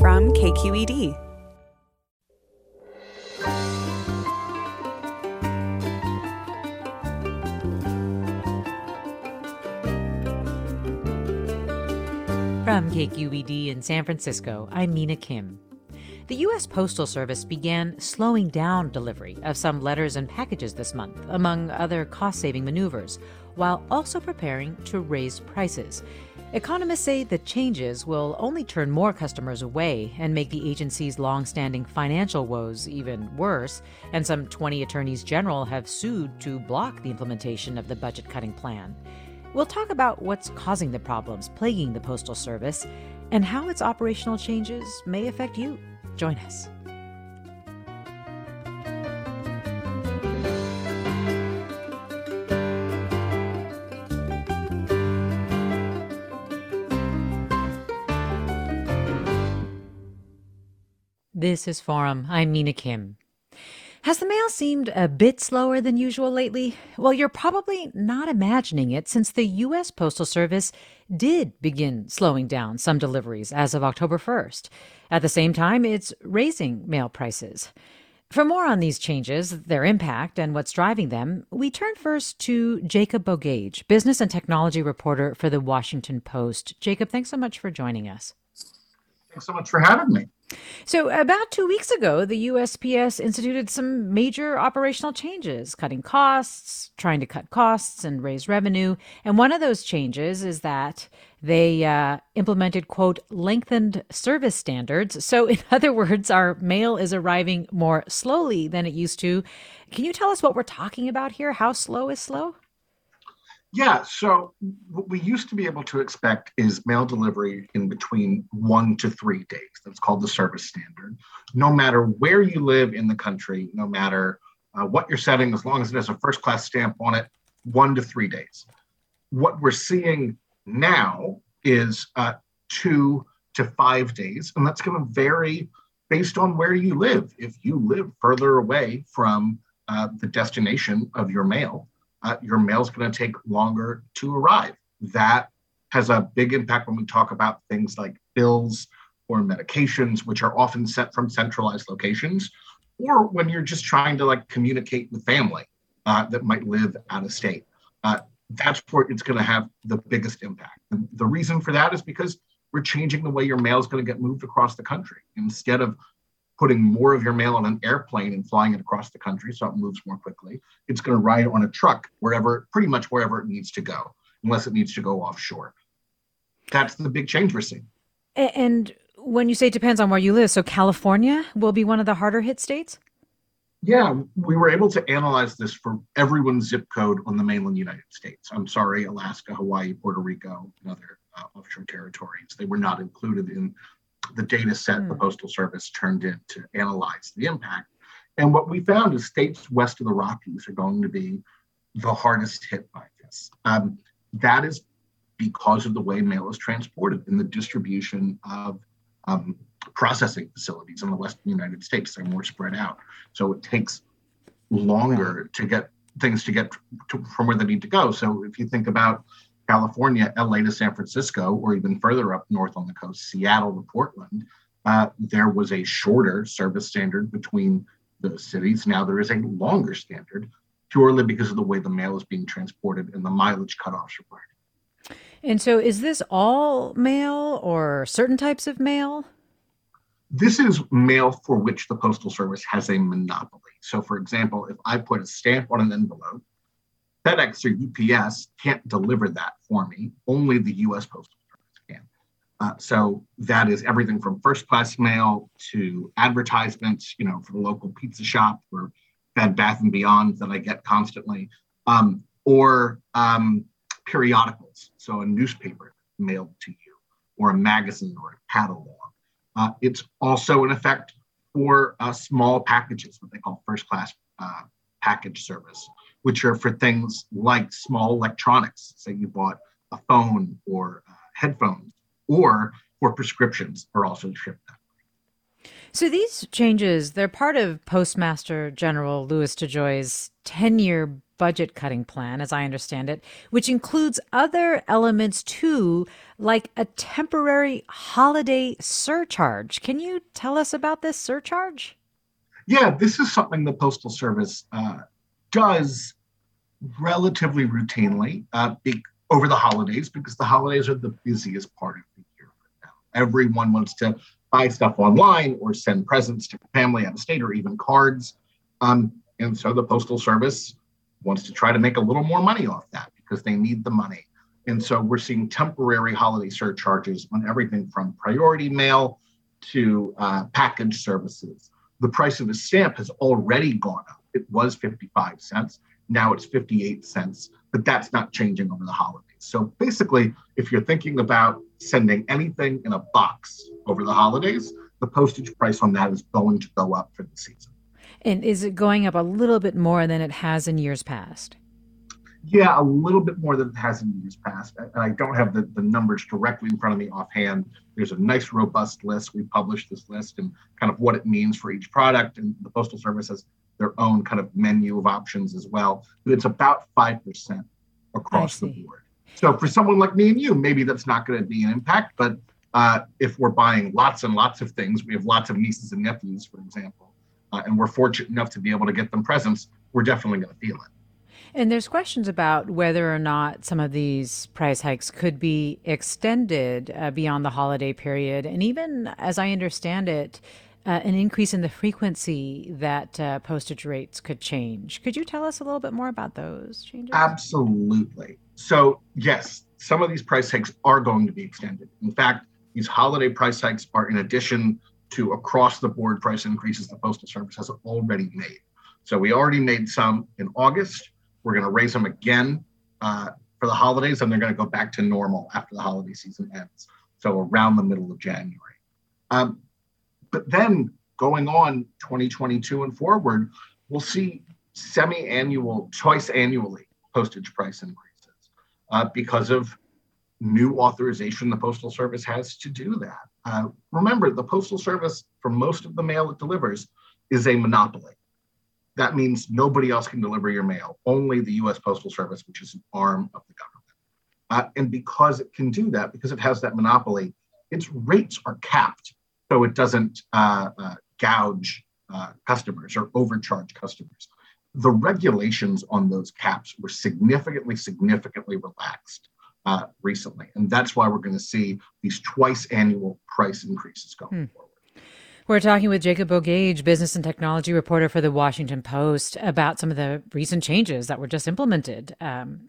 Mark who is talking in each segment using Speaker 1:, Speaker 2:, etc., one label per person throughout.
Speaker 1: from KQED.
Speaker 2: From KQED in San Francisco, I'm Mina Kim. The U.S. Postal Service began slowing down delivery of some letters and packages this month, among other cost saving maneuvers, while also preparing to raise prices. Economists say the changes will only turn more customers away and make the agency's long-standing financial woes even worse, and some 20 attorneys general have sued to block the implementation of the budget-cutting plan. We'll talk about what's causing the problems plaguing the Postal Service and how its operational changes may affect you. Join us. This is Forum. I'm Mina Kim. Has the mail seemed a bit slower than usual lately? Well, you're probably not imagining it since the U.S. Postal Service did begin slowing down some deliveries as of October 1st. At the same time, it's raising mail prices. For more on these changes, their impact, and what's driving them, we turn first to Jacob Bogage, business and technology reporter for the Washington Post. Jacob, thanks so much for joining us.
Speaker 3: Thanks so much for having me.
Speaker 2: So, about two weeks ago, the USPS instituted some major operational changes, cutting costs, trying to cut costs and raise revenue. And one of those changes is that they uh, implemented, quote, lengthened service standards. So, in other words, our mail is arriving more slowly than it used to. Can you tell us what we're talking about here? How slow is slow?
Speaker 3: Yeah, so what we used to be able to expect is mail delivery in between one to three days. That's called the service standard. No matter where you live in the country, no matter uh, what you're setting, as long as it has a first class stamp on it, one to three days. What we're seeing now is uh, two to five days, and that's going to vary based on where you live. If you live further away from uh, the destination of your mail, uh, your mail's going to take longer to arrive. That has a big impact when we talk about things like bills or medications, which are often sent from centralized locations, or when you're just trying to like communicate with family uh, that might live out of state. Uh, that's where it's going to have the biggest impact. And the reason for that is because we're changing the way your mail is going to get moved across the country. Instead of putting more of your mail on an airplane and flying it across the country so it moves more quickly. It's going to ride on a truck wherever, pretty much wherever it needs to go, unless it needs to go offshore. That's the big change we're seeing.
Speaker 2: And when you say it depends on where you live, so California will be one of the harder hit states?
Speaker 3: Yeah, we were able to analyze this for everyone's zip code on the mainland United States. I'm sorry, Alaska, Hawaii, Puerto Rico, and other uh, offshore territories. They were not included in the data set mm. the hmm. Postal Service turned in to analyze the impact. And what we found is states west of the Rockies are going to be the hardest hit by this. Um, that is because of the way mail is transported and the distribution of um, processing facilities in the western United States. They're more spread out. So it takes longer to get things to get to, from where they need to go. So if you think about California, LA to San Francisco, or even further up north on the coast, Seattle to Portland, uh, there was a shorter service standard between those cities. Now there is a longer standard purely because of the way the mail is being transported and the mileage cutoffs required.
Speaker 2: And so, is this all mail or certain types of mail?
Speaker 3: This is mail for which the Postal Service has a monopoly. So, for example, if I put a stamp on an envelope, FedEx or UPS can't deliver that for me. Only the US Postal Service can. Uh, so that is everything from first class mail to advertisements, you know, for the local pizza shop or Bed Bath and Beyond that I get constantly, um, or um, periodicals. So a newspaper mailed to you, or a magazine or a catalog. Uh, it's also in effect for uh, small packages, what they call first class uh, package service, which are for things like small electronics. Say you bought a phone or uh, headphones, or for prescriptions are also shipped that
Speaker 2: so these changes, they're part of Postmaster General Louis DeJoy's 10-year budget cutting plan, as I understand it, which includes other elements too, like a temporary holiday surcharge. Can you tell us about this surcharge?
Speaker 3: Yeah, this is something the Postal Service uh, does relatively routinely uh, be, over the holidays because the holidays are the busiest part of the year. Right now. Everyone wants to buy stuff online or send presents to family out of state or even cards. Um, and so the Postal Service wants to try to make a little more money off that because they need the money. And so we're seeing temporary holiday surcharges on everything from priority mail to uh, package services. The price of a stamp has already gone up. It was 55 cents. Now it's 58 cents, but that's not changing over the holidays. So basically, if you're thinking about sending anything in a box over the holidays, the postage price on that is going to go up for the season.
Speaker 2: And is it going up a little bit more than it has in years past?
Speaker 3: Yeah, a little bit more than it has in years past. And I don't have the, the numbers directly in front of me offhand. There's a nice, robust list. We published this list and kind of what it means for each product. And the Postal Service has their own kind of menu of options as well. But it's about 5% across the board. So for someone like me and you, maybe that's not going to be an impact. But uh, if we're buying lots and lots of things, we have lots of nieces and nephews, for example, uh, and we're fortunate enough to be able to get them presents, we're definitely going to feel it.
Speaker 2: And there's questions about whether or not some of these price hikes could be extended uh, beyond the holiday period. And even as I understand it, uh, an increase in the frequency that uh, postage rates could change. Could you tell us a little bit more about those changes?
Speaker 3: Absolutely. So, yes, some of these price hikes are going to be extended. In fact, these holiday price hikes are in addition to across the board price increases the Postal Service has already made. So, we already made some in August. We're going to raise them again uh, for the holidays, and they're going to go back to normal after the holiday season ends. So, around the middle of January. Um, but then going on 2022 and forward, we'll see semi-annual, twice annually postage price increases uh, because of new authorization the Postal Service has to do that. Uh, remember, the Postal Service, for most of the mail it delivers, is a monopoly. That means nobody else can deliver your mail, only the US Postal Service, which is an arm of the government. Uh, and because it can do that, because it has that monopoly, its rates are capped so it doesn't uh, uh, gouge uh, customers or overcharge customers. The regulations on those caps were significantly, significantly relaxed uh, recently. And that's why we're going to see these twice annual price increases going hmm. forward.
Speaker 2: We're talking with Jacob Bogage, business and technology reporter for the Washington Post, about some of the recent changes that were just implemented. Um,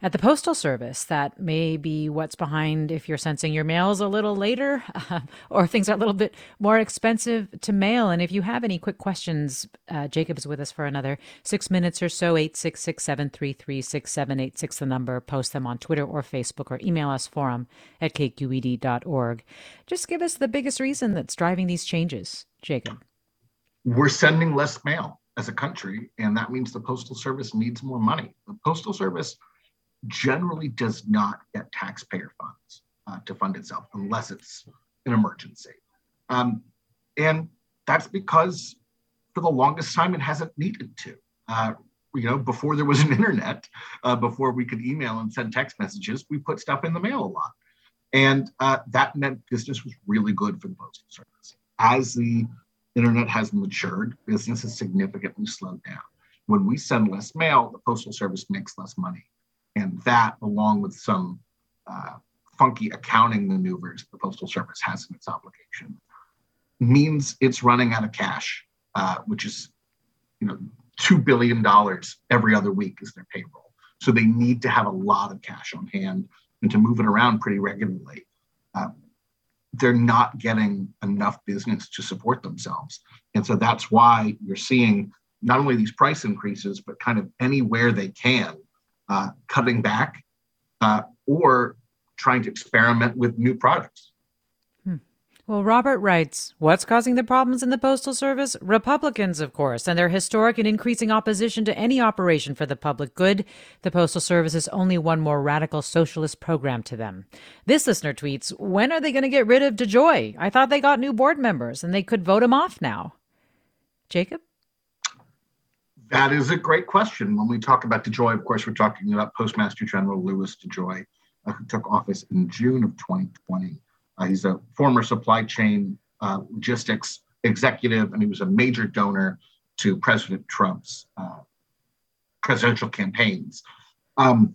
Speaker 2: at the Postal Service. That may be what's behind if you're sensing your mail's a little later uh, or things are a little bit more expensive to mail. And if you have any quick questions, uh, Jacob is with us for another six minutes or so. 866 733 6786, the number. Post them on Twitter or Facebook or email us forum at kqed.org. Just give us the biggest reason that's driving these changes, Jacob.
Speaker 3: We're sending less mail as a country, and that means the Postal Service needs more money. The Postal Service generally does not get taxpayer funds uh, to fund itself unless it's an emergency. Um, and that's because for the longest time it hasn't needed to. Uh, you know, before there was an internet, uh, before we could email and send text messages, we put stuff in the mail a lot. And uh, that meant business was really good for the Postal Service. As the internet has matured, business has significantly slowed down. When we send less mail, the Postal Service makes less money. And that, along with some uh, funky accounting maneuvers the Postal Service has in its obligation, means it's running out of cash, uh, which is, you know, $2 billion every other week is their payroll. So they need to have a lot of cash on hand and to move it around pretty regularly. Uh, they're not getting enough business to support themselves. And so that's why you're seeing not only these price increases, but kind of anywhere they can, uh, cutting back uh, or trying to experiment with new products.
Speaker 2: Hmm. Well, Robert writes What's causing the problems in the Postal Service? Republicans, of course, and their historic and increasing opposition to any operation for the public good. The Postal Service is only one more radical socialist program to them. This listener tweets When are they going to get rid of DeJoy? I thought they got new board members and they could vote him off now. Jacob?
Speaker 3: That is a great question. When we talk about DeJoy, of course, we're talking about Postmaster General Louis DeJoy, uh, who took office in June of 2020. Uh, he's a former supply chain uh, logistics executive, and he was a major donor to President Trump's uh, presidential campaigns. Um,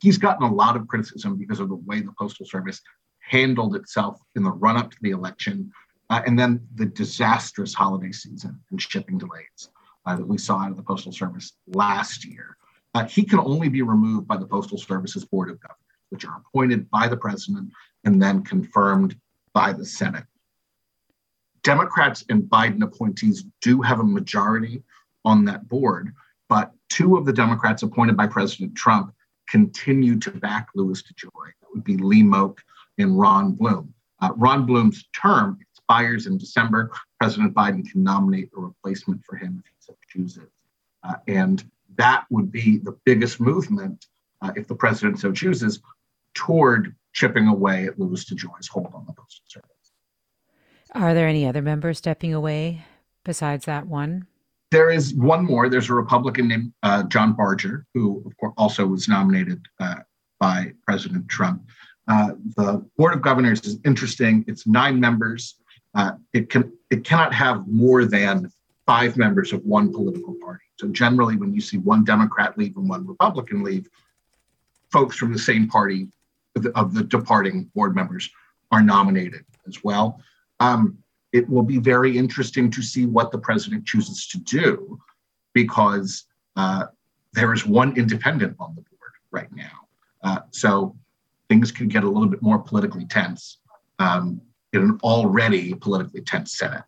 Speaker 3: he's gotten a lot of criticism because of the way the Postal Service handled itself in the run up to the election, uh, and then the disastrous holiday season and shipping delays uh, that we saw out of the Postal Service last year. Uh, he can only be removed by the Postal Service's Board of Governors which are appointed by the president and then confirmed by the Senate. Democrats and Biden appointees do have a majority on that board, but two of the Democrats appointed by President Trump continue to back Louis DeJoy. That would be Lee Moak and Ron Bloom. Uh, Ron Bloom's term expires in December. President Biden can nominate a replacement for him if he so chooses. Uh, and that would be the biggest movement, uh, if the president so chooses, toward chipping away at Louis DeJoy's hold on the Postal Service.
Speaker 2: Are there any other members stepping away besides that one?
Speaker 3: There is one more. There's a Republican named uh, John Barger, who, of course, also was nominated uh, by President Trump. Uh, the Board of Governors is interesting. It's nine members. Uh, it can it cannot have more than five members of one political party. So generally, when you see one Democrat leave and one Republican leave, folks from the same party of the, of the departing board members are nominated as well. Um, it will be very interesting to see what the president chooses to do because uh, there is one independent on the board right now. Uh, so things can get a little bit more politically tense um, in an already politically tense Senate.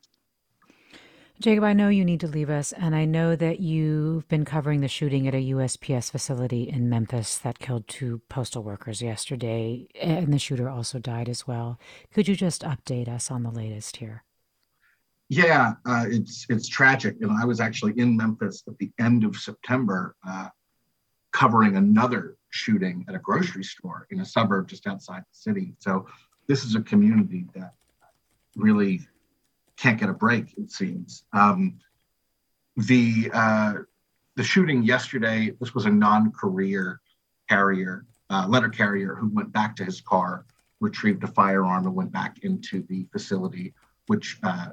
Speaker 2: Jacob, I know you need to leave us, and I know that you've been covering the shooting at a USPS facility in Memphis that killed two postal workers yesterday, and the shooter also died as well. Could you just update us on the latest here?
Speaker 3: Yeah, uh, it's it's tragic, and I was actually in Memphis at the end of September, uh, covering another shooting at a grocery store in a suburb just outside the city. So this is a community that really can't get a break, it seems. Um, the uh, the shooting yesterday, this was a non-career carrier, uh, letter carrier, who went back to his car, retrieved a firearm, and went back into the facility, which uh,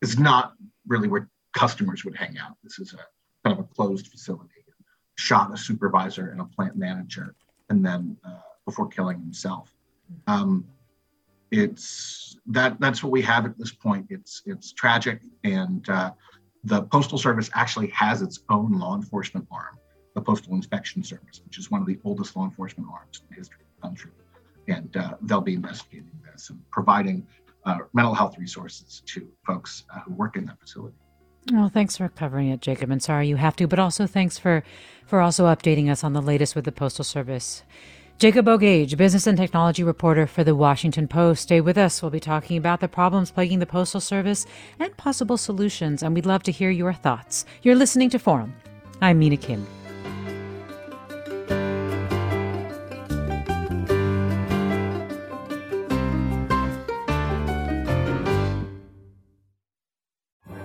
Speaker 3: is not really where customers would hang out. This is a kind of a closed facility. Shot a supervisor and a plant manager, and then uh, before killing himself. Um, it's that that's what we have at this point. It's it's tragic, and uh, the Postal Service actually has its own law enforcement arm, the Postal Inspection Service, which is one of the oldest law enforcement arms in the history of the country, and uh, they'll be investigating this and providing uh, mental health resources to folks uh, who work in that facility.
Speaker 2: Well, thanks for covering it, Jacob. And sorry you have to, but also thanks for for also updating us on the latest with the Postal Service. Jacob Bogage, business and technology reporter for the Washington Post. Stay with us. We'll be talking about the problems plaguing the Postal Service and possible solutions, and we'd love to hear your thoughts. You're listening to Forum. I'm Mina Kim.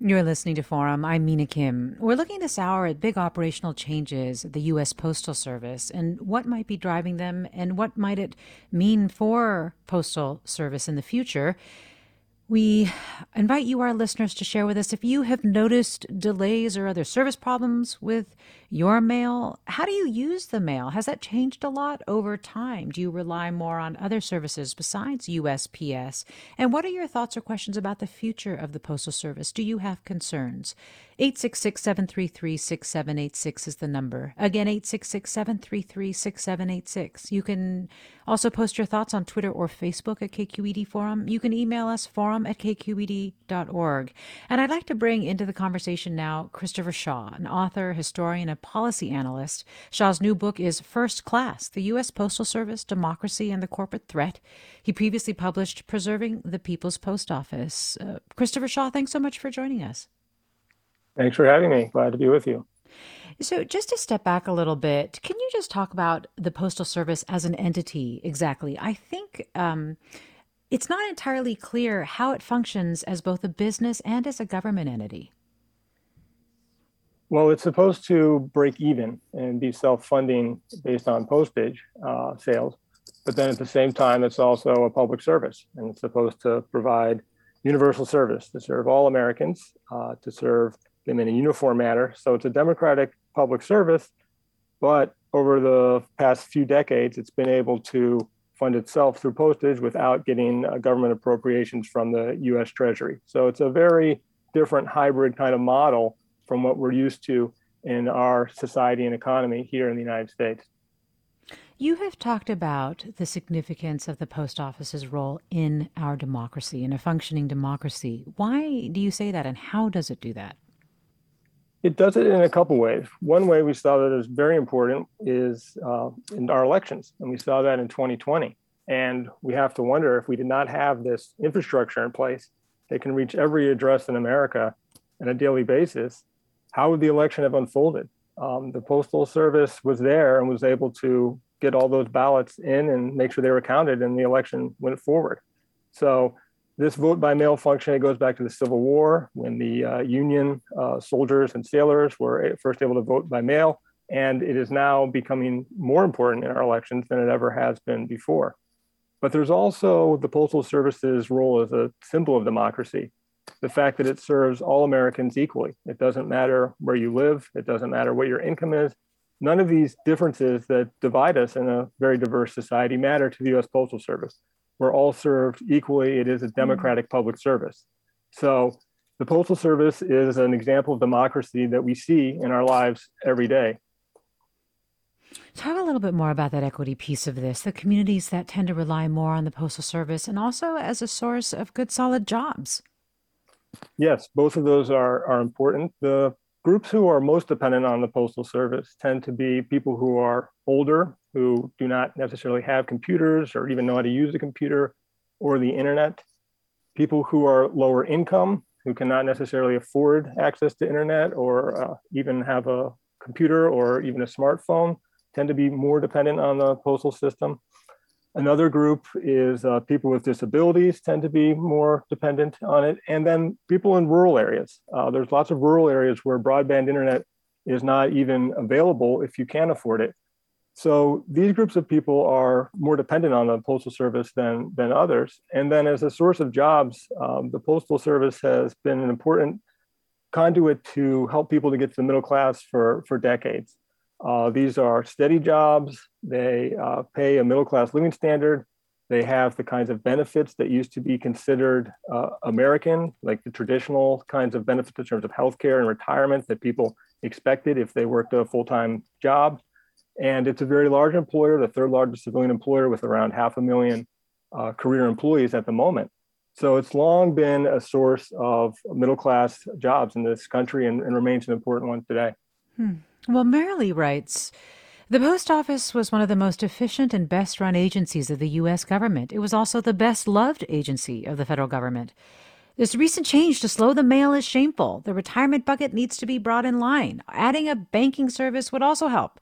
Speaker 2: You're listening to Forum. I'm Mina Kim. We're looking this hour at big operational changes at the U.S. Postal Service and what might be driving them and what might it mean for Postal Service in the future. We invite you, our listeners, to share with us if you have noticed delays or other service problems with your mail. How do you use the mail? Has that changed a lot over time? Do you rely more on other services besides USPS? And what are your thoughts or questions about the future of the Postal Service? Do you have concerns? 866 733 6786 is the number. Again, 866 733 6786. You can also post your thoughts on Twitter or Facebook at KQED Forum. You can email us forum at kqed.org. And I'd like to bring into the conversation now Christopher Shaw, an author, historian, and policy analyst. Shaw's new book is First Class The U.S. Postal Service, Democracy, and the Corporate Threat. He previously published Preserving the People's Post Office. Uh, Christopher Shaw, thanks so much for joining us.
Speaker 4: Thanks for having me. Glad to be with you.
Speaker 2: So, just to step back a little bit, can you just talk about the Postal Service as an entity exactly? I think um, it's not entirely clear how it functions as both a business and as a government entity.
Speaker 4: Well, it's supposed to break even and be self funding based on postage uh, sales. But then at the same time, it's also a public service and it's supposed to provide universal service to serve all Americans, uh, to serve them in a uniform manner. So it's a democratic public service, but over the past few decades, it's been able to fund itself through postage without getting uh, government appropriations from the US Treasury. So it's a very different hybrid kind of model from what we're used to in our society and economy here in the United States.
Speaker 2: You have talked about the significance of the post office's role in our democracy, in a functioning democracy. Why do you say that, and how does it do that?
Speaker 4: It does it in a couple ways. One way we saw that is very important is uh, in our elections, and we saw that in 2020. And we have to wonder if we did not have this infrastructure in place that can reach every address in America on a daily basis, how would the election have unfolded? Um, the Postal Service was there and was able to get all those ballots in and make sure they were counted, and the election went forward. So this vote by mail function it goes back to the Civil War when the uh, Union uh, soldiers and sailors were first able to vote by mail, and it is now becoming more important in our elections than it ever has been before. But there's also the Postal Service's role as a symbol of democracy. The fact that it serves all Americans equally. It doesn't matter where you live, it doesn't matter what your income is. None of these differences that divide us in a very diverse society matter to the US Postal Service we're all served equally. It is a mm-hmm. democratic public service. So the Postal Service is an example of democracy that we see in our lives every day.
Speaker 2: Talk a little bit more about that equity piece of this, the communities that tend to rely more on the Postal Service and also as a source of good, solid jobs.
Speaker 4: Yes, both of those are, are important. The groups who are most dependent on the Postal Service tend to be people who are older, who do not necessarily have computers or even know how to use a computer or the internet, people who are lower income, who cannot necessarily afford access to internet or uh, even have a computer or even a smartphone, tend to be more dependent on the postal system. Another group is uh, people with disabilities tend to be more dependent on it. And then people in rural areas. Uh, there's lots of rural areas where broadband internet is not even available if you can afford it. So these groups of people are more dependent on the Postal Service than, than others. And then as a source of jobs, um, the Postal Service has been an important conduit to help people to get to the middle class for, for decades. Uh, these are steady jobs. They uh, pay a middle class living standard. They have the kinds of benefits that used to be considered uh, American, like the traditional kinds of benefits in terms of healthcare and retirement that people expected if they worked a full time job. And it's a very large employer, the third largest civilian employer with around half a million uh, career employees at the moment. So it's long been a source of middle class jobs in this country and, and remains an important one today.
Speaker 2: Hmm. Well, Marilee writes The post office was one of the most efficient and best run agencies of the U.S. government. It was also the best loved agency of the federal government. This recent change to slow the mail is shameful. The retirement bucket needs to be brought in line. Adding a banking service would also help.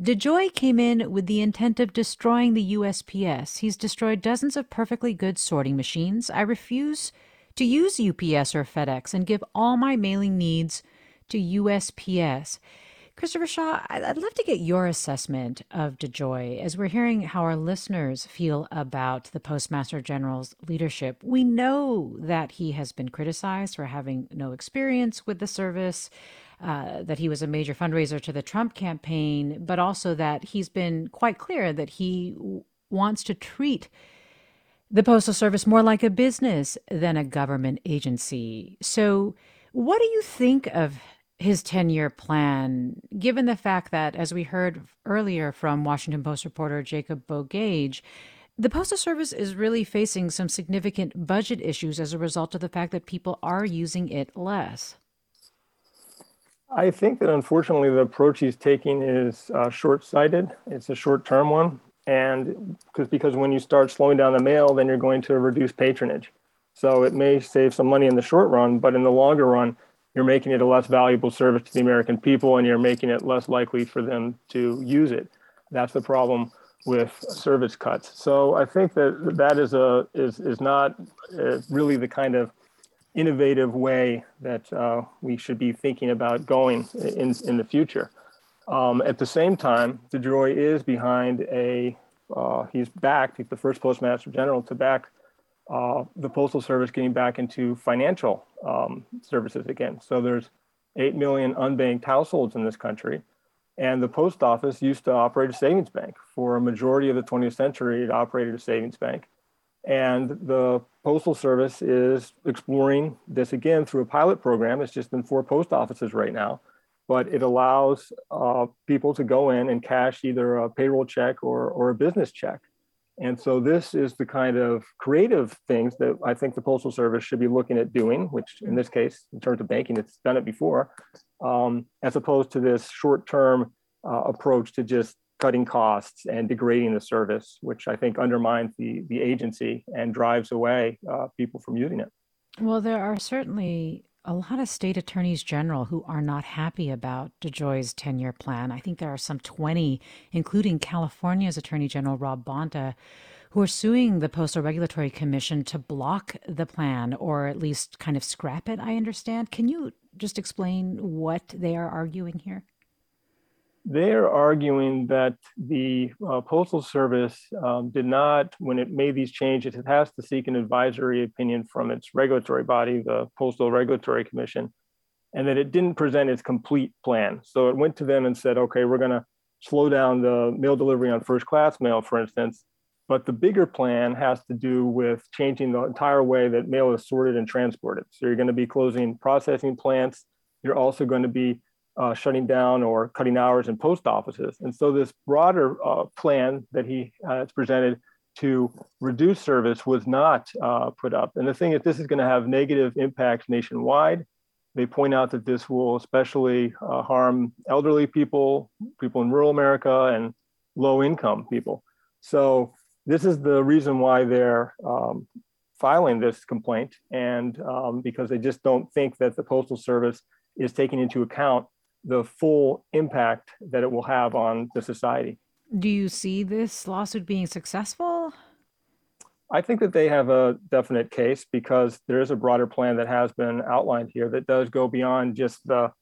Speaker 2: DeJoy came in with the intent of destroying the USPS. He's destroyed dozens of perfectly good sorting machines. I refuse to use UPS or FedEx and give all my mailing needs to USPS. Christopher Shaw, I'd love to get your assessment of DeJoy as we're hearing how our listeners feel about the Postmaster General's leadership. We know that he has been criticized for having no experience with the service, uh, that he was a major fundraiser to the Trump campaign, but also that he's been quite clear that he w- wants to treat the Postal Service more like a business than a government agency. So, what do you think of his 10 year plan, given the fact that, as we heard earlier from Washington Post reporter Jacob Bogage, the Postal Service is really facing some significant budget issues as a result of the fact that people are using it less.
Speaker 4: I think that unfortunately the approach he's taking is uh, short sighted. It's a short term one. And because because when you start slowing down the mail, then you're going to reduce patronage. So it may save some money in the short run, but in the longer run, you're making it a less valuable service to the American people and you're making it less likely for them to use it. That's the problem with service cuts. So I think that that is a is is not uh, really the kind of innovative way that uh, we should be thinking about going in in the future. Um, at the same time, DeJoy is behind a uh, he's backed. He's the first postmaster general to back uh, the Postal Service getting back into financial um, services again. So there's 8 million unbanked households in this country. And the post office used to operate a savings bank. For a majority of the 20th century, it operated a savings bank. And the Postal Service is exploring this again through a pilot program. It's just in four post offices right now, but it allows uh, people to go in and cash either a payroll check or, or a business check. And so this is the kind of creative things that I think the Postal Service should be looking at doing, which in this case, in terms of banking, it's done it before, um, as opposed to this short-term uh, approach to just cutting costs and degrading the service, which I think undermines the, the agency and drives away uh, people from using it.
Speaker 2: Well, there are certainly a lot of state attorneys general who are not happy about DeJoy's 10 year plan. I think there are some 20, including California's Attorney General Rob Bonta, who are suing the Postal Regulatory Commission to block the plan or at least kind of scrap it, I understand. Can you just explain what they are arguing here?
Speaker 4: They're arguing that the uh, Postal Service um, did not, when it made these changes, it has to seek an advisory opinion from its regulatory body, the Postal Regulatory Commission, and that it didn't present its complete plan. So it went to them and said, okay, we're going to slow down the mail delivery on first class mail, for instance. But the bigger plan has to do with changing the entire way that mail is sorted and transported. So you're going to be closing processing plants. You're also going to be uh, shutting down or cutting hours in post offices. And so this broader uh, plan that he has presented to reduce service was not uh, put up. And the thing is, this is going to have negative impacts nationwide. They point out that this will especially uh, harm elderly people, people in rural America, and low income people. So this is the reason why they're um, filing this complaint, and um, because they just don't think that the Postal Service is taking into account the full impact that it will have on the society.
Speaker 2: Do you see this lawsuit being successful?
Speaker 4: I think that they have a definite case because there is a broader plan that has been outlined here that does go beyond just the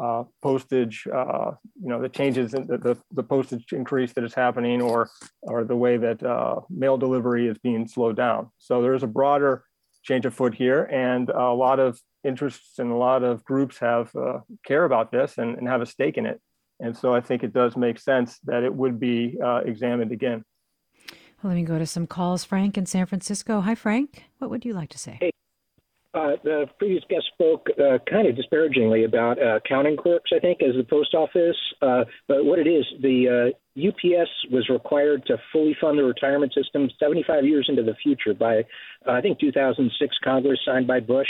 Speaker 4: uh, postage, uh, you know, the changes in the, the, the, postage increase that is happening or, or the way that uh, mail delivery is being slowed down. So there's a broader change of foot here and a lot of interests and a lot of groups have uh, care about this and, and, have a stake in it. And so I think it does make sense that it would be uh, examined again.
Speaker 2: Well, let me go to some calls. Frank in San Francisco. Hi, Frank. What would you like to say?
Speaker 5: Hey, uh, the previous guest spoke uh, kind of disparagingly about uh, accounting clerks, I think, as the post office. Uh, but what it is, the UPS was required to fully fund the retirement system 75 years into the future by, uh, I think, 2006 Congress signed by Bush.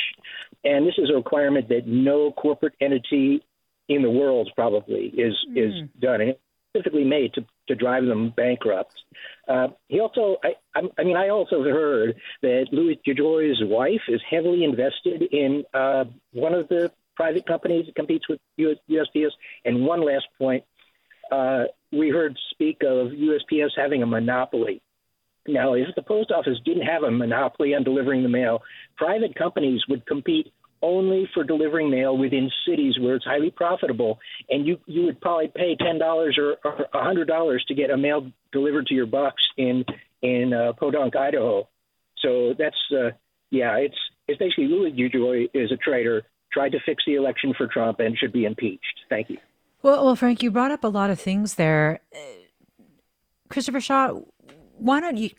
Speaker 5: And this is a requirement that no corporate entity in the world probably is mm. is done. And specifically made to, to drive them bankrupt. Uh, he also, I, I, mean, I also heard that Louis DeJoy's wife is heavily invested in uh, one of the private companies that competes with US, USPS. And one last point, uh, we heard speak of USPS having a monopoly. Now, if the post office didn't have a monopoly on delivering the mail, private companies would compete only for delivering mail within cities where it's highly profitable, and you you would probably pay ten dollars or a hundred dollars to get a mail delivered to your box in in uh, Podunk, Idaho. So that's uh, yeah, it's it's basically Louis DeJoy is a traitor, tried to fix the election for Trump, and should be impeached. Thank you.
Speaker 2: Well, well, Frank, you brought up a lot of things there. Christopher Shaw, why don't you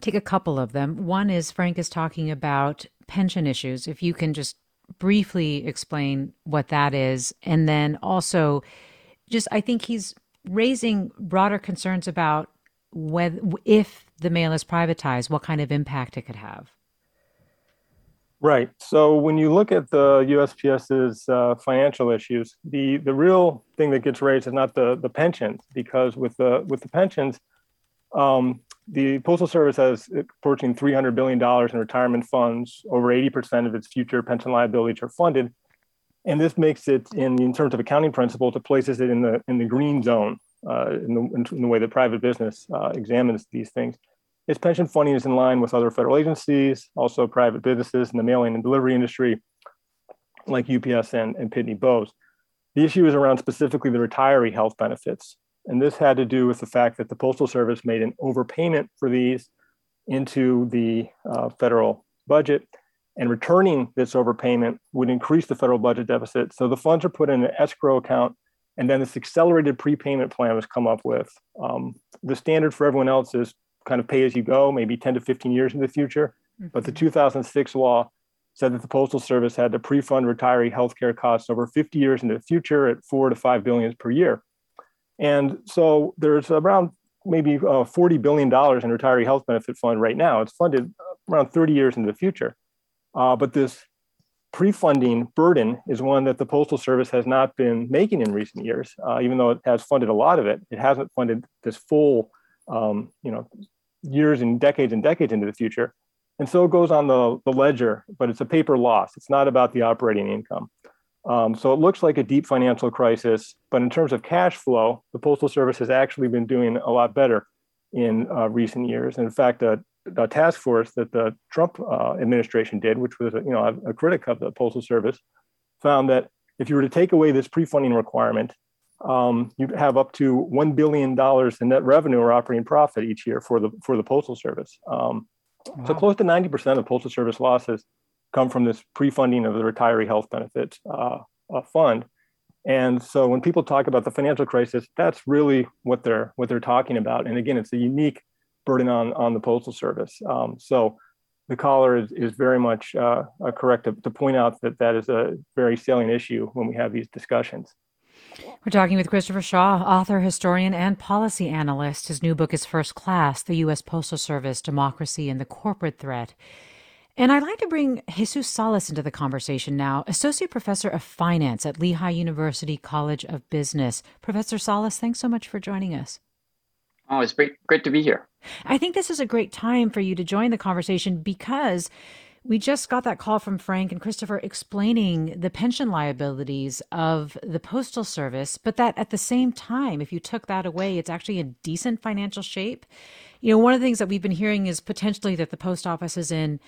Speaker 2: take a couple of them? One is Frank is talking about pension issues. If you can just briefly explain what that is. And then also, just I think he's raising broader concerns about whether, if the mail is privatized, what kind of impact it could have.
Speaker 4: Right. So when you look at the USPS's uh, financial issues, the the real thing that gets raised is not the the pensions, because with the with the pensions, um, the Postal Service has approaching $300 billion in retirement funds. Over 80% of its future pension liabilities are funded. And this makes it, in, in terms of accounting principles, it places it in the, in the green zone uh, in, the, in the way that private business uh, examines these things. Its pension funding is in line with other federal agencies, also private businesses in the mailing and delivery industry, like UPS and, and Pitney Bowes. The issue is around specifically the retiree health benefits. And this had to do with the fact that the Postal Service made an overpayment for these into the uh, federal budget. And returning this overpayment would increase the federal budget deficit. So the funds are put in an escrow account. And then this accelerated prepayment plan was come up with. Um, the standard for everyone else is kind of pay as you go, maybe 10 to 15 years in the future. Mm-hmm. But the 2006 law said that the Postal Service had to pre-fund retiree healthcare costs over 50 years into the future at four to five billions per year. And so there's around maybe uh, $40 billion in retiree health benefit fund right now. It's funded around 30 years into the future. Uh, but this pre-funding burden is one that the Postal Service has not been making in recent years, uh, even though it has funded a lot of it. It hasn't funded this full, um, you know, years and decades and decades into the future. And so it goes on the, the ledger, but it's a paper loss. It's not about the operating income. Um, so it looks like a deep financial crisis, but in terms of cash flow, the Postal Service has actually been doing a lot better in uh, recent years. And in fact, a, a, task force that the Trump uh, administration did, which was you know a, a, critic of the Postal Service, found that if you were to take away this pre-funding requirement, um, you'd have up to one billion dollars in net revenue or operating profit each year for the for the Postal Service. Um, wow. So close to ninety percent of Postal Service losses come from this pre-funding of the retiree health benefit uh, uh, fund. And so when people talk about the financial crisis, that's really what they're what they're talking about. And again, it's a unique burden on on the postal service. Um, so the caller is, is very much uh, uh, correct to, to point out that that is a very salient issue when we have these discussions.
Speaker 2: We're talking with Christopher Shaw, author, historian, and policy analyst. His new book is First Class The U.S. Postal Service, Democracy, and the Corporate Threat. And I'd like to bring Jesus Salas into the conversation now, Associate Professor of Finance at Lehigh University College of Business. Professor Salas, thanks so much for joining us.
Speaker 6: Oh, it's great, great to be here.
Speaker 2: I think this is a great time for you to join the conversation because we just got that call from Frank and Christopher explaining the pension liabilities of the Postal Service, but that at the same time, if you took that away, it's actually in decent financial shape. You know, one of the things that we've been hearing is potentially that the post office is in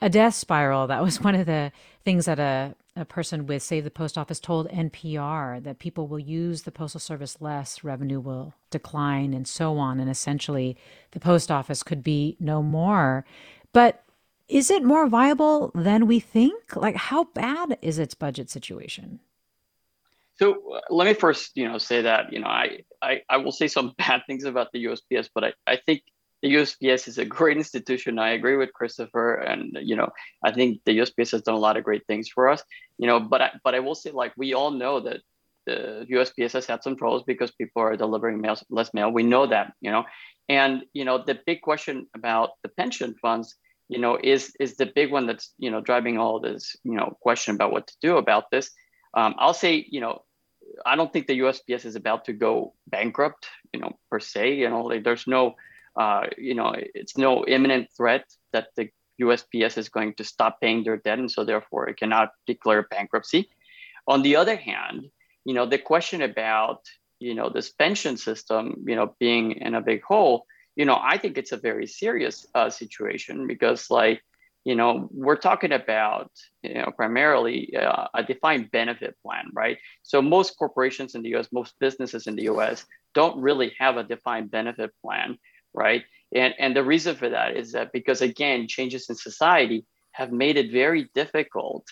Speaker 2: a death spiral. That was one of the things that a, a person with Save the Post Office told NPR that people will use the Postal Service less, revenue will decline, and so on. And essentially, the post office could be no more. But is it more viable than we think? Like, how bad is its budget situation?
Speaker 6: So uh, let me first, you know, say that you know I, I I will say some bad things about the USPS, but I, I think the USPS is a great institution. I agree with Christopher, and you know, I think the USPS has done a lot of great things for us. You know, but I, but I will say, like we all know that the USPS has had some troubles because people are delivering mail, less mail. We know that, you know, and you know, the big question about the pension funds, you know, is is the big one that's you know driving all this, you know, question about what to do about this. Um, I'll say, you know, I don't think the USPS is about to go bankrupt, you know, per se. You know, like there's no uh, you know, it's no imminent threat that the USPS is going to stop paying their debt, and so therefore it cannot declare bankruptcy. On the other hand, you know, the question about you know this pension system you know being in a big hole you know i think it's a very serious uh, situation because like you know we're talking about you know primarily uh, a defined benefit plan right? So most corporations in the us most businesses in the us don't really have a defined benefit plan right? And and the reason for that is that because again changes in society have made it very difficult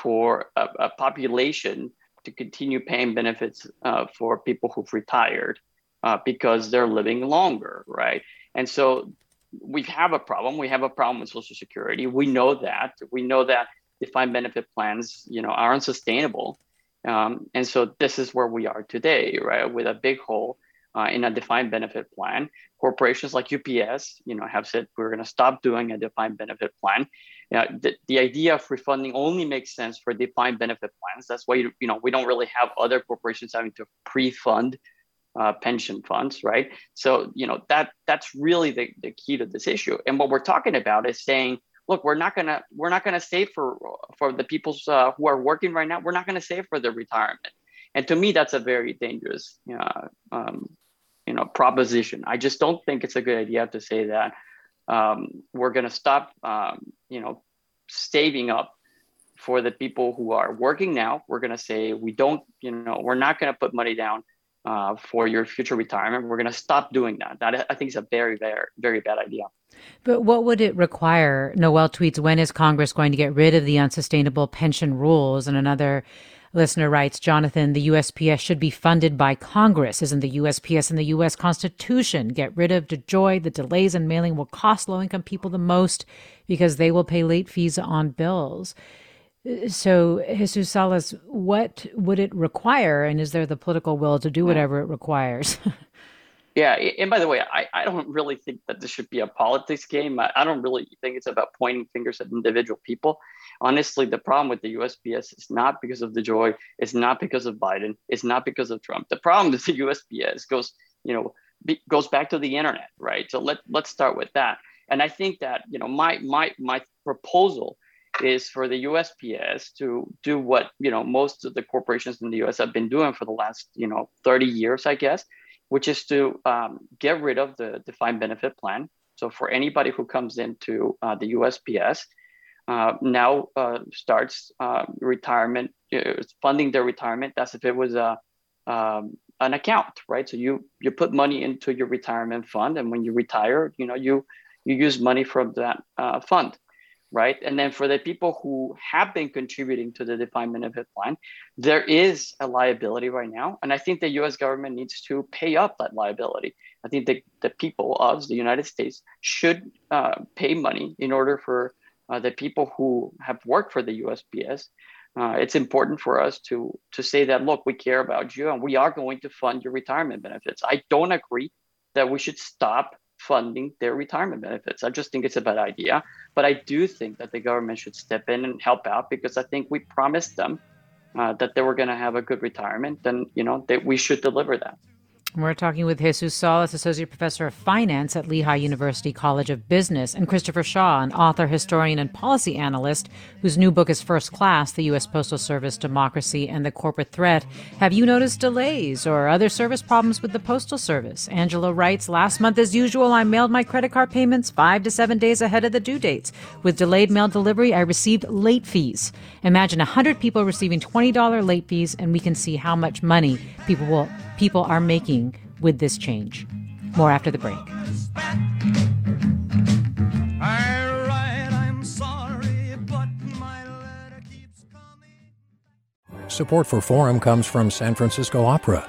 Speaker 6: for a, a population to continue paying benefits uh, for people who've retired uh, because they're living longer, right? And so we have a problem. We have a problem with Social Security. We know that. We know that defined benefit plans, you know, are unsustainable. Um, and so this is where we are today, right? With a big hole uh, in a defined benefit plan. Corporations like UPS, you know, have said we're going to stop doing a defined benefit plan. You know, the, the idea of refunding only makes sense for defined benefit plans. That's why you, you know we don't really have other corporations having to pre-fund uh, pension funds, right? So you know that that's really the, the key to this issue. And what we're talking about is saying, look, we're not gonna we're not gonna save for for the people uh, who are working right now. We're not gonna save for their retirement. And to me, that's a very dangerous, uh, um, you know, proposition. I just don't think it's a good idea to say that um, we're to stop, um, you know, saving up for the people who are working now. We're to say we don't, you know, we're not to put money down uh, for your future retirement. We're going to stop doing that. That I think is a very, very, very bad idea.
Speaker 2: But what would it require? Noel tweets, when is Congress going to get rid of the unsustainable pension rules? And another Listener writes, Jonathan, the USPS should be funded by Congress. Isn't the USPS in the U.S. Constitution? Get rid of DeJoy. The delays in mailing will cost low income people the most because they will pay late fees on bills. So, Jesus Salas, what would it require? And is there the political will to do mm. whatever it requires?
Speaker 6: Yeah, and by the way, I, I don't really think that this should be a politics game. I, I don't really think it's about pointing fingers at individual people. Honestly, the problem with the USPS is not because of DeJoy, it's not because of Biden, it's not because of Trump. The problem with the USPS goes, you know, be, goes back to the internet, right? So let let's start with that. And I think that you know my my my proposal is for the USPS to do what you know most of the corporations in the US have been doing for the last you know 30 years, I guess, which is to um, get rid of the defined benefit plan. So for anybody who comes into uh, the USPS, uh, now uh, starts uh, retirement, uh, funding their retirement as if it was a um, an account, right? So you you put money into your retirement fund, and when you retire, you know you you use money from that uh, fund right? And then for the people who have been contributing to the defined benefit plan, there is a liability right now. And I think the US government needs to pay up that liability. I think the, the people of the United States should uh, pay money in order for uh, the people who have worked for the USPS. Uh, it's important for us to to say that look, we care about you and we are going to fund your retirement benefits. I don't agree that we should stop funding their retirement benefits. I just think it's a bad idea. But I do think that the government should step in and help out because I think we promised them uh, that they were going to have a good retirement, and you know that we should deliver that.
Speaker 2: We're talking with Jesus Salas, Associate Professor of Finance at Lehigh University College of Business, and Christopher Shaw, an author, historian, and policy analyst whose new book is First Class The U.S. Postal Service, Democracy, and the Corporate Threat. Have you noticed delays or other service problems with the Postal Service? Angela writes Last month, as usual, I mailed my credit card payments five to seven days ahead of the due dates. With delayed mail delivery, I received late fees. Imagine 100 people receiving $20 late fees, and we can see how much money people will people are making with this change. More after the break.
Speaker 1: Support for Forum comes from San Francisco Opera.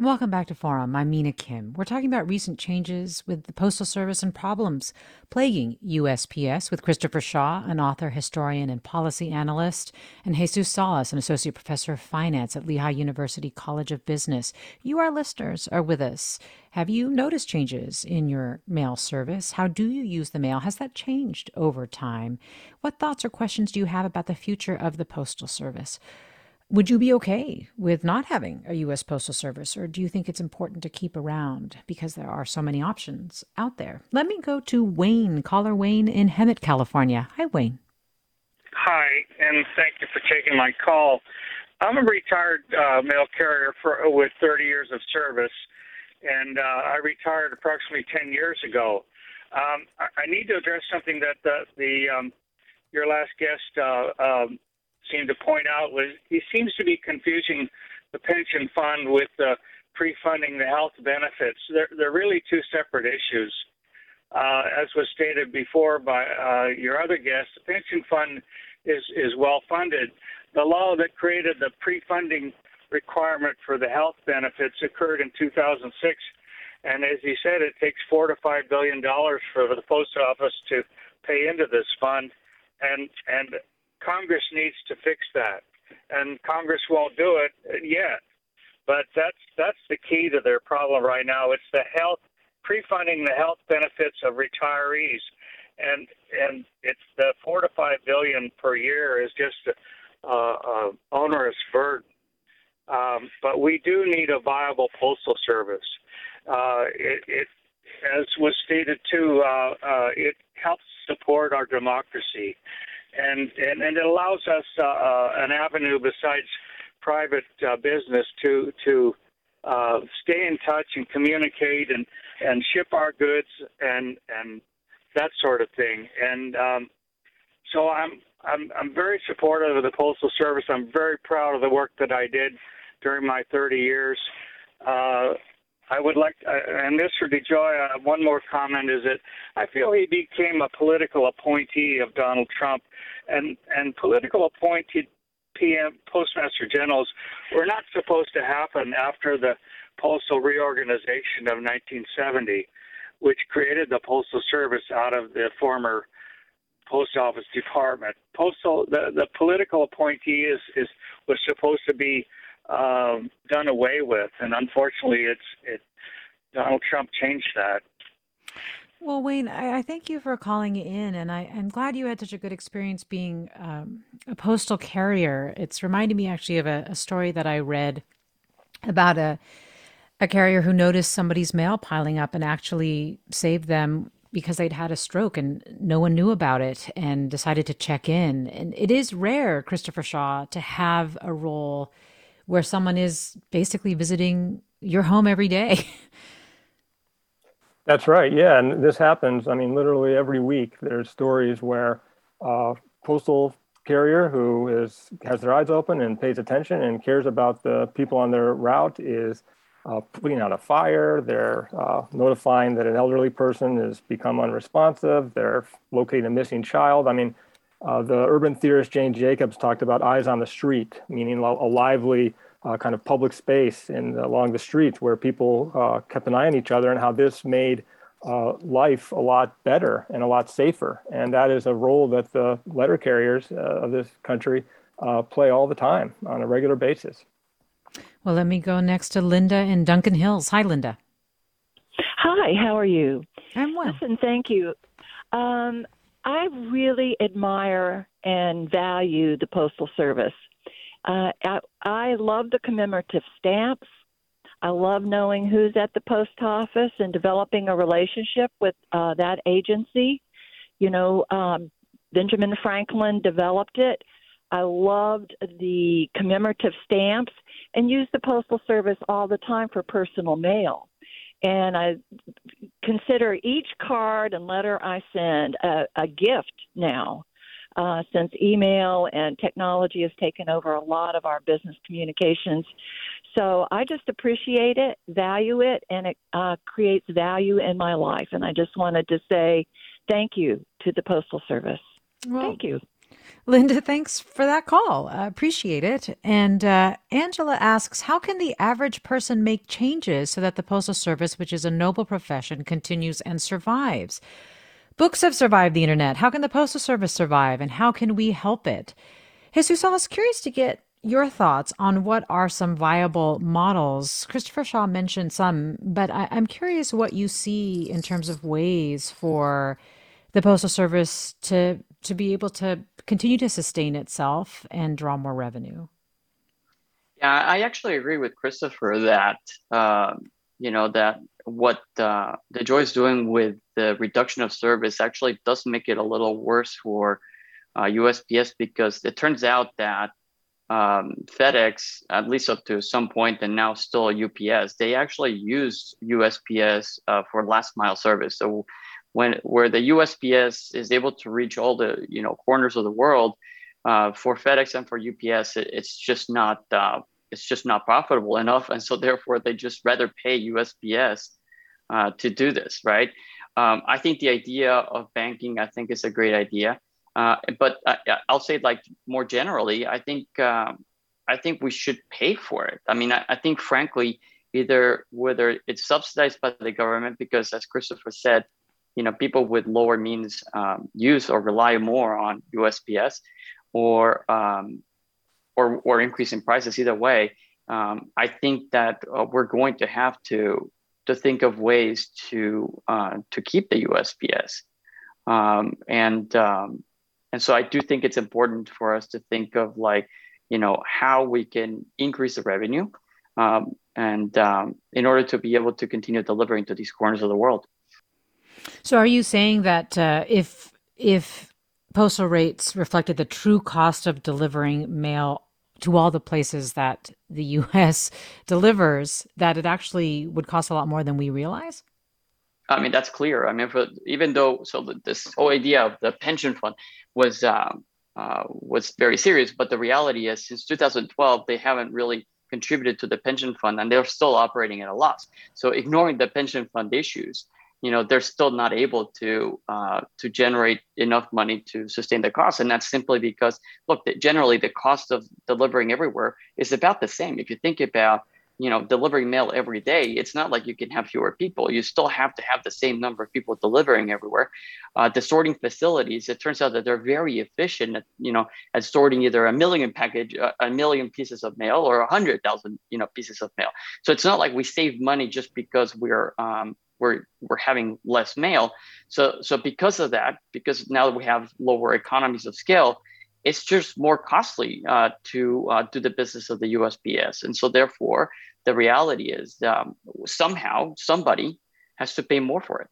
Speaker 2: Welcome back to Forum. I'm Mina Kim. We're talking about recent changes with the Postal Service and problems plaguing USPS with Christopher Shaw, an author, historian, and policy analyst, and Jesus Salas, an associate professor of finance at Lehigh University College of Business. You, our listeners, are with us. Have you noticed changes in your mail service? How do you use the mail? Has that changed over time? What thoughts or questions do you have about the future of the Postal Service? Would you be okay with not having a U.S. Postal Service, or do you think it's important to keep around because there are so many options out there? Let me go to Wayne, caller Wayne in Hemet, California. Hi, Wayne.
Speaker 7: Hi, and thank you for taking my call. I'm a retired uh, mail carrier for with 30 years of service, and uh, I retired approximately 10 years ago. Um, I, I, need to address something that the, the um, your last guest uh, um, seemed to point out was he seems to be confusing the pension fund with uh, pre-funding the health benefits. They're, they're really two separate issues. Uh, as was stated before by uh, your other guest, the pension fund is, is well funded. The law that created the pre-funding requirement for the health benefits occurred in 2006, and as he said, it takes four to five billion dollars for the post office to pay into this fund, and and Congress needs to fix that, and Congress won't do it yet. But that's that's the key to their problem right now. It's the health pre-funding the health benefits of retirees, and and it's the four to five billion per year is just a, a, onerous burden. Um, but we do need a viable postal service. Uh, it, it, as was stated too, uh, uh, it helps support our democracy and and, and it allows us uh, uh, an avenue besides private uh, business to to uh, stay in touch and communicate and and ship our goods and and that sort of thing. And um, so I'm I'm I'm very supportive of the postal service. I'm very proud of the work that I did during my 30 years. Uh, I would like, uh, and for DeJoy, uh, one more comment is that I feel he became a political appointee of Donald Trump, and and political appointed PM postmaster generals were not supposed to happen after the postal reorganization of 1970, which created the postal service out of the former post office department. Postal, the the political appointee is is was supposed to be um, done away with, and unfortunately, it's it. Donald Trump changed that.
Speaker 2: Well, Wayne, I, I, thank you for calling in, and I, am glad you had such a good experience being um, a postal carrier. It's reminding me actually of a, a story that I read about a a carrier who noticed somebody's mail piling up and actually saved them because they'd had a stroke and no one knew about it and decided to check in. And it is rare, Christopher Shaw, to have a role where someone is basically visiting your home every day.
Speaker 4: That's right. Yeah, and this happens. I mean, literally every week. There's stories where uh, postal carrier who is has their eyes open and pays attention and cares about the people on their route is uh, putting out a fire. They're uh, notifying that an elderly person has become unresponsive. They're locating a missing child. I mean, uh, the urban theorist Jane Jacobs talked about eyes on the street, meaning a lively uh, kind of public space and along the streets where people uh, kept an eye on each other, and how this made uh, life a lot better and a lot safer. And that is a role that the letter carriers uh, of this country uh, play all the time on a regular basis.
Speaker 2: Well, let me go next to Linda in Duncan Hills. Hi, Linda.
Speaker 8: Hi, how are you?
Speaker 2: I'm well.
Speaker 8: Listen, thank you. Um, I really admire and value the Postal Service. Uh, I, I love the commemorative stamps. I love knowing who's at the post office and developing a relationship with uh, that agency. You know, um, Benjamin Franklin developed it. I loved the commemorative stamps and use the Postal Service all the time for personal mail. And I consider each card and letter I send a, a gift now. Uh, since email and technology has taken over a lot of our business communications. So I just appreciate it, value it, and it uh, creates value in my life. And I just wanted to say thank you to the Postal Service. Well, thank you.
Speaker 2: Linda, thanks for that call. I appreciate it. And uh, Angela asks How can the average person make changes so that the Postal Service, which is a noble profession, continues and survives? Books have survived the internet. How can the Postal Service survive, and how can we help it? Jesus, I was curious to get your thoughts on what are some viable models. Christopher Shaw mentioned some, but I, I'm curious what you see in terms of ways for the Postal Service to to be able to continue to sustain itself and draw more revenue.
Speaker 6: Yeah, I actually agree with Christopher that uh, you know that what uh, joy is doing with the reduction of service actually does make it a little worse for uh, USPS because it turns out that um, FedEx, at least up to some point, and now still UPS, they actually use USPS uh, for last mile service. So when where the USPS is able to reach all the you know corners of the world, uh, for FedEx and for UPS, it, it's just not uh, it's just not profitable enough, and so therefore they just rather pay USPS uh, to do this, right? Um, I think the idea of banking, I think, is a great idea, uh, but I, will say like more generally, I think um, I think we should pay for it. I mean, I, I think frankly, either whether it's subsidized by the government because, as Christopher said, you know people with lower means um, use or rely more on USPS, or um, or or increasing prices. Either way, um, I think that uh, we're going to have to to think of ways to uh, to keep the USPS, um, and um, and so I do think it's important for us to think of like you know how we can increase the revenue. Um, and in order to be able to continue delivering to these corners of the world.
Speaker 2: So, are you saying that uh, if if postal rates reflected the true cost of delivering mail to all the places that the U.S. delivers, that it actually would cost a lot more than we realize?
Speaker 6: I mean, that's clear. I mean, even though so this whole idea of the pension fund was um, uh, was very serious, but the reality is, since 2012, they haven't really contributed to the pension fund, and they're still operating at a loss. So, ignoring the pension fund issues, you know they're still not able to uh, to generate enough money to sustain the cost and that's simply because look generally the cost of delivering everywhere is about the same. If you think about you know delivering mail every day it's not like you can have fewer people. You still have to have the same number of people delivering everywhere. Uh, the sorting facilities it turns out that they're very efficient at you know at sorting either a million package uh, a million pieces of mail or a hundred thousand you know pieces of mail. So it's not like we save money just because we're um, we're we're having less mail. So so because of that, because now that we have lower economies of scale, it's just more costly uh, to uh, do the business of the USPS, and so therefore the reality is um, somehow somebody has to pay more for it.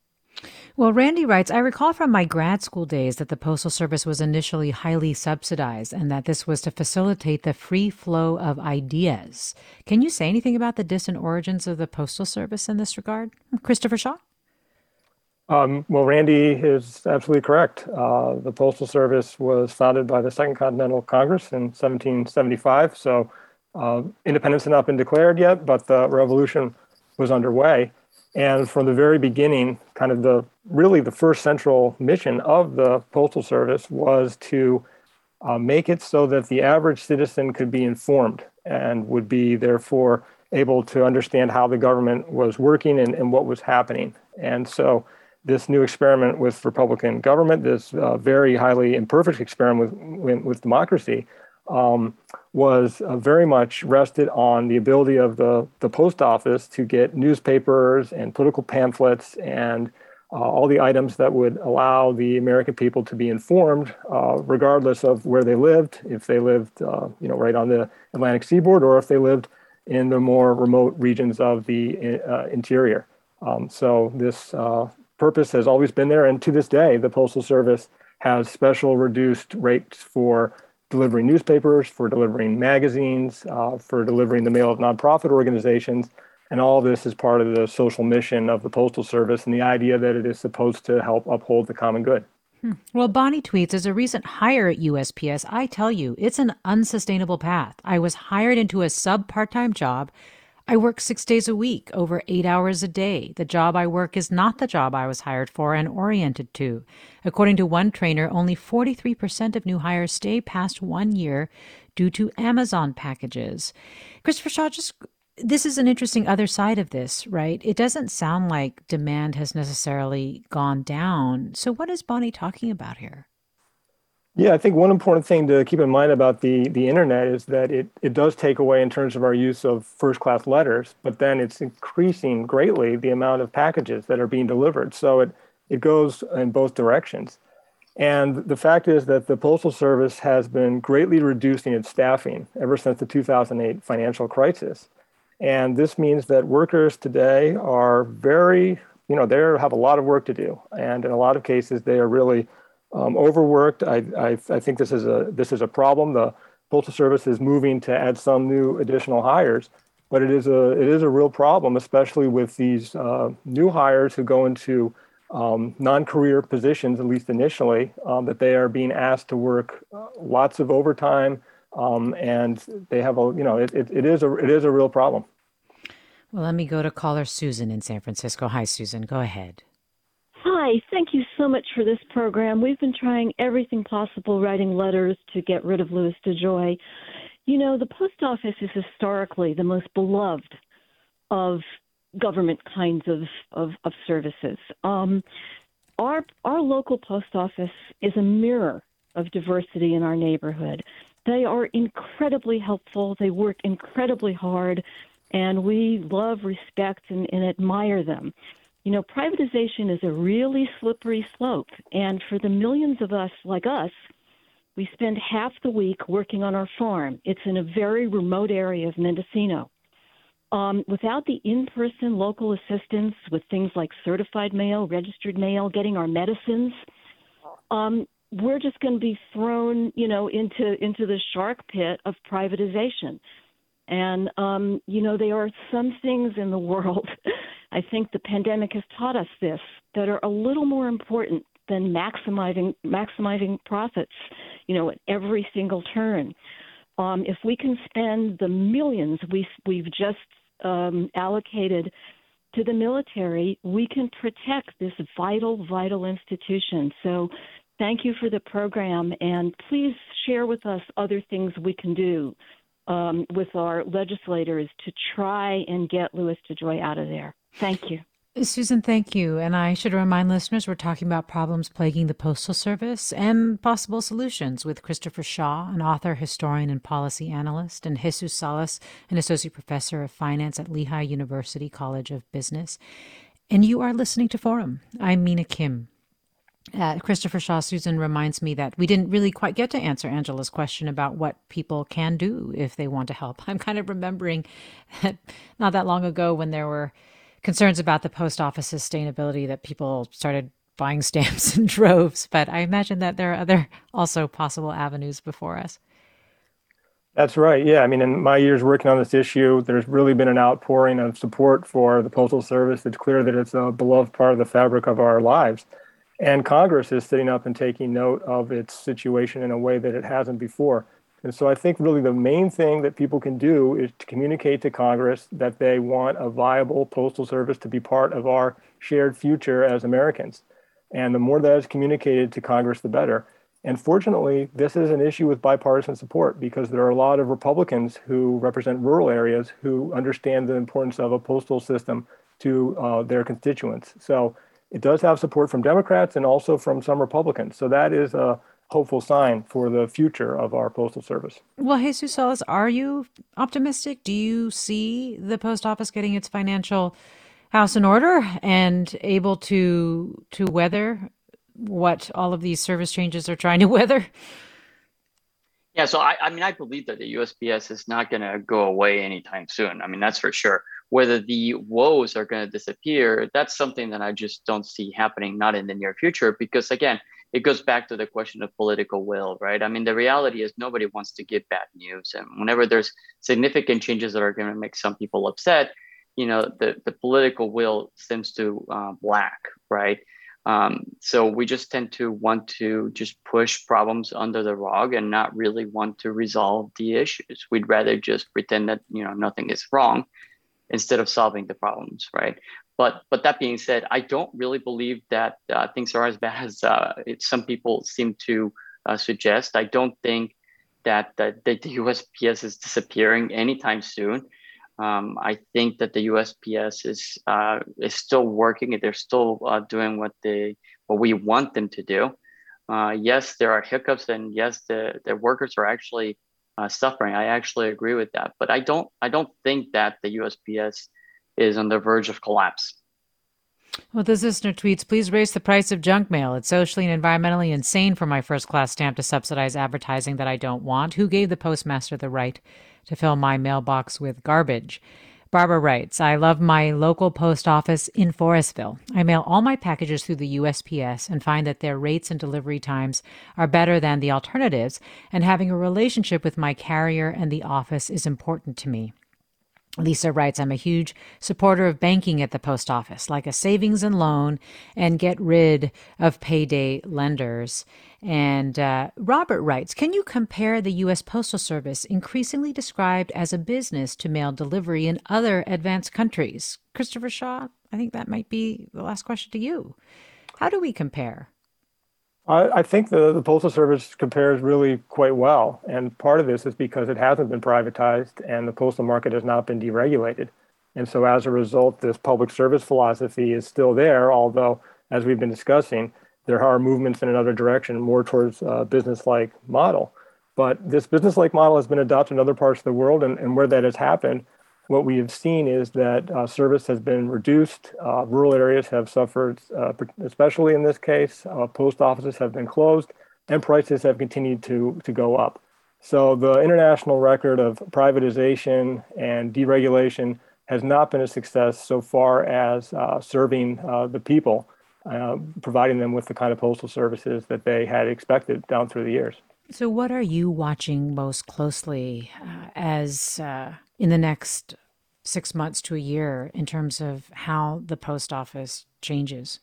Speaker 2: Well, Randy writes I recall from my grad school days that the Postal Service was initially highly subsidized and that this was to facilitate the free flow of ideas. Can you say anything about the distant origins of the Postal Service in this regard? Christopher Shaw?
Speaker 4: Um, well, Randy is absolutely correct. Uh, the Postal Service was founded by the Second Continental Congress in 1775. So uh, independence had not been declared yet, but the revolution was underway. And from the very beginning, kind of the really the first central mission of the Postal Service was to uh, make it so that the average citizen could be informed and would be therefore able to understand how the government was working and, and what was happening. And so this new experiment with Republican government, this uh, very highly imperfect experiment with, with, with democracy, um, was uh, very much rested on the ability of the, the post office to get newspapers and political pamphlets and uh, all the items that would allow the American people to be informed, uh, regardless of where they lived, if they lived, uh, you know, right on the Atlantic seaboard, or if they lived in the more remote regions of the uh, interior. Um, so this uh, purpose has always been there, and to this day, the Postal Service has special reduced rates for delivering newspapers, for delivering magazines, uh, for delivering the mail of nonprofit organizations. And all this is part of the social mission of the Postal Service and the idea that it is supposed to help uphold the common good.
Speaker 2: Hmm. Well, Bonnie tweets, as a recent hire at USPS, I tell you, it's an unsustainable path. I was hired into a sub part time job. I work six days a week, over eight hours a day. The job I work is not the job I was hired for and oriented to. According to one trainer, only 43% of new hires stay past one year due to Amazon packages. Christopher Shaw, just this is an interesting other side of this, right? It doesn't sound like demand has necessarily gone down. So, what is Bonnie talking about here?
Speaker 4: Yeah, I think one important thing to keep in mind about the, the internet is that it, it does take away in terms of our use of first class letters, but then it's increasing greatly the amount of packages that are being delivered. So it, it goes in both directions. And the fact is that the Postal Service has been greatly reducing its staffing ever since the 2008 financial crisis. And this means that workers today are very, you know, they have a lot of work to do. And in a lot of cases, they are really um, overworked. I, I, I, think this is a this is a problem. The Postal Service is moving to add some new additional hires, but it is a it is a real problem, especially with these uh, new hires who go into um, non-career positions, at least initially, um, that they are being asked to work uh, lots of overtime, um, and they have a you know it, it, it is a it is a real problem.
Speaker 2: Well, let me go to caller Susan in San Francisco. Hi, Susan. Go ahead.
Speaker 9: Hi, thank you so much for this program. We've been trying everything possible, writing letters to get rid of Louis DeJoy. You know, the post office is historically the most beloved of government kinds of, of, of services. Um, our, our local post office is a mirror of diversity in our neighborhood. They are incredibly helpful, they work incredibly hard and we love, respect, and, and admire them. You know, privatization is a really slippery slope, and for the millions of us like us, we spend half the week working on our farm. It's in a very remote area of Mendocino. Um, without the in-person local assistance with things like certified mail, registered mail, getting our medicines, um, we're just going to be thrown, you know, into into the shark pit of privatization. And, um, you know, there are some things in the world, I think the pandemic has taught us this, that are a little more important than maximizing maximizing profits, you know, at every single turn. Um, if we can spend the millions we we've just um, allocated to the military, we can protect this vital, vital institution. So, thank you for the program, and please share with us other things we can do um, with our legislators to try and get Louis DeJoy out of there. Thank you.
Speaker 2: Susan, thank you. And I should remind listeners we're talking about problems plaguing the Postal Service and possible solutions with Christopher Shaw, an author, historian, and policy analyst, and Jesus Salas, an associate professor of finance at Lehigh University College of Business. And you are listening to Forum. I'm Mina Kim. Uh, Christopher Shaw Susan reminds me that we didn't really quite get to answer Angela's question about what people can do if they want to help. I'm kind of remembering not that long ago when there were concerns about the post office sustainability that people started buying stamps in droves. But I imagine that there are other also possible avenues before us.
Speaker 4: That's right. Yeah. I mean, in my years working on this issue, there's really been an outpouring of support for the Postal Service. It's clear that it's a beloved part of the fabric of our lives. And Congress is sitting up and taking note of its situation in a way that it hasn't before. And so I think really the main thing that people can do is to communicate to Congress that they want a viable postal service to be part of our shared future as Americans. And the more that is communicated to Congress, the better. And fortunately, this is an issue with bipartisan support because there are a lot of Republicans who represent rural areas who understand the importance of a postal system to uh, their constituents. So it does have support from Democrats and also from some Republicans. So that is a hopeful sign for the future of our postal service.
Speaker 2: Well, Jesus Salas, are you optimistic? Do you see the post office getting its financial house in order and able to to weather what all of these service changes are trying to weather?
Speaker 6: Yeah, so I, I mean, I believe that the USPS is not going to go away anytime soon. I mean, that's for sure whether the woes are going to disappear, that's something that I just don't see happening, not in the near future, because again, it goes back to the question of political will, right? I mean, the reality is nobody wants to give bad news. And whenever there's significant changes that are going to make some people upset, you know the the political will seems to uh, lack, right? Um, so we just tend to want to just push problems under the rug and not really want to resolve the issues. We'd rather just pretend that you know nothing is wrong instead of solving the problems, right? But but that being said, I don't really believe that uh, things are as bad as uh, it, some people seem to uh, suggest. I don't think that, that, the USPS is disappearing anytime soon. Um, I think that the USPS is uh, is still working. They're still uh, doing what they what we want them to do. Uh, yes, there are hiccups, and yes, the the workers are actually uh, suffering. I actually agree with that, but I don't I don't think that the USPS is on the verge of collapse.
Speaker 2: Well, this listener tweets, please raise the price of junk mail. It's socially and environmentally insane for my first class stamp to subsidize advertising that I don't want. Who gave the postmaster the right to fill my mailbox with garbage? Barbara writes, I love my local post office in Forestville. I mail all my packages through the USPS and find that their rates and delivery times are better than the alternatives, and having a relationship with my carrier and the office is important to me. Lisa writes, I'm a huge supporter of banking at the post office, like a savings and loan, and get rid of payday lenders. And uh, Robert writes, Can you compare the U.S. Postal Service, increasingly described as a business to mail delivery in other advanced countries? Christopher Shaw, I think that might be the last question to you. How do we compare?
Speaker 4: I, I think the, the Postal Service compares really quite well. And part of this is because it hasn't been privatized and the postal market has not been deregulated. And so as a result, this public service philosophy is still there, although, as we've been discussing, there are movements in another direction, more towards uh, a business-like model. But this business-like model has been adopted in other parts of the world, and, and where that has happened, what we have seen is that uh, service has been reduced. Uh, rural areas have suffered, uh, especially in this case. Uh, post offices have been closed, and prices have continued to, to go up. So the international record of privatization and deregulation has not been a success so far as uh, serving uh, the people, providing them with the kind of postal services that they had expected down through the years.
Speaker 2: So, what are you watching most closely as in the next six months to a year in terms of how the post office changes?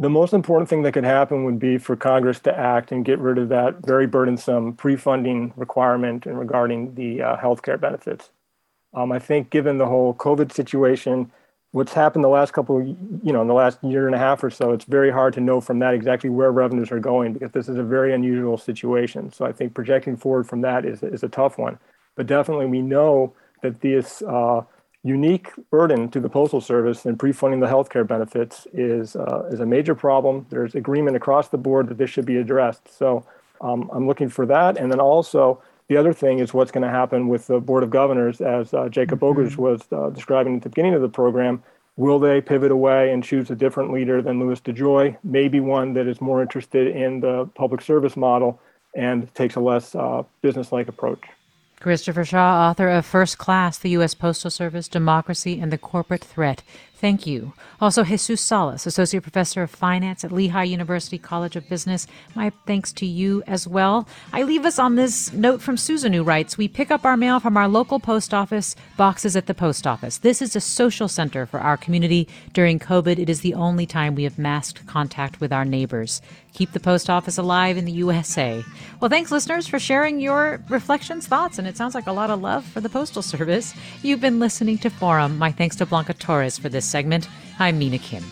Speaker 4: The most important thing that could happen would be for Congress to act and get rid of that very burdensome pre-funding requirement in regarding the uh, healthcare benefits. Um, I think, given the whole COVID situation, what's happened the last couple, you know, in the last year and a half or so, it's very hard to know from that exactly where revenues are going because this is a very unusual situation. So I think projecting forward from that is is a tough one. But definitely, we know that this uh, unique burden to the Postal Service in pre-funding the healthcare benefits is uh, is a major problem. There's agreement across the board that this should be addressed. So um, I'm looking for that, and then also the other thing is what's going to happen with the Board of Governors, as uh, Jacob mm was uh, describing at the beginning of the program. Will they pivot away and choose a different leader than Louis DeJoy? Maybe one that is more interested in the public service model and takes a less uh, business-like approach.
Speaker 2: Christopher Shaw, author of First Class, The U.S. Postal Service, Democracy, and the Corporate Threat. Thank you. Also, Jesus Salas, Associate Professor of Finance at Lehigh University College of Business. My thanks to you as well. I leave us on this note from Susan, who writes We pick up our mail from our local post office, boxes at the post office. This is a social center for our community. During COVID, it is the only time we have masked contact with our neighbors keep the post office alive in the USA. Well, thanks, listeners, for sharing your reflections, thoughts, and it sounds like a lot of love for the Postal Service. You've been listening to Forum. My thanks to Blanca Torres for this segment. I'm Mina Kim.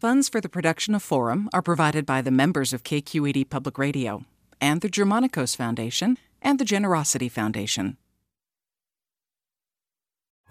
Speaker 10: Funds for the production of Forum are provided by the members of KQED Public Radio and the Germanacos Foundation and the Generosity Foundation.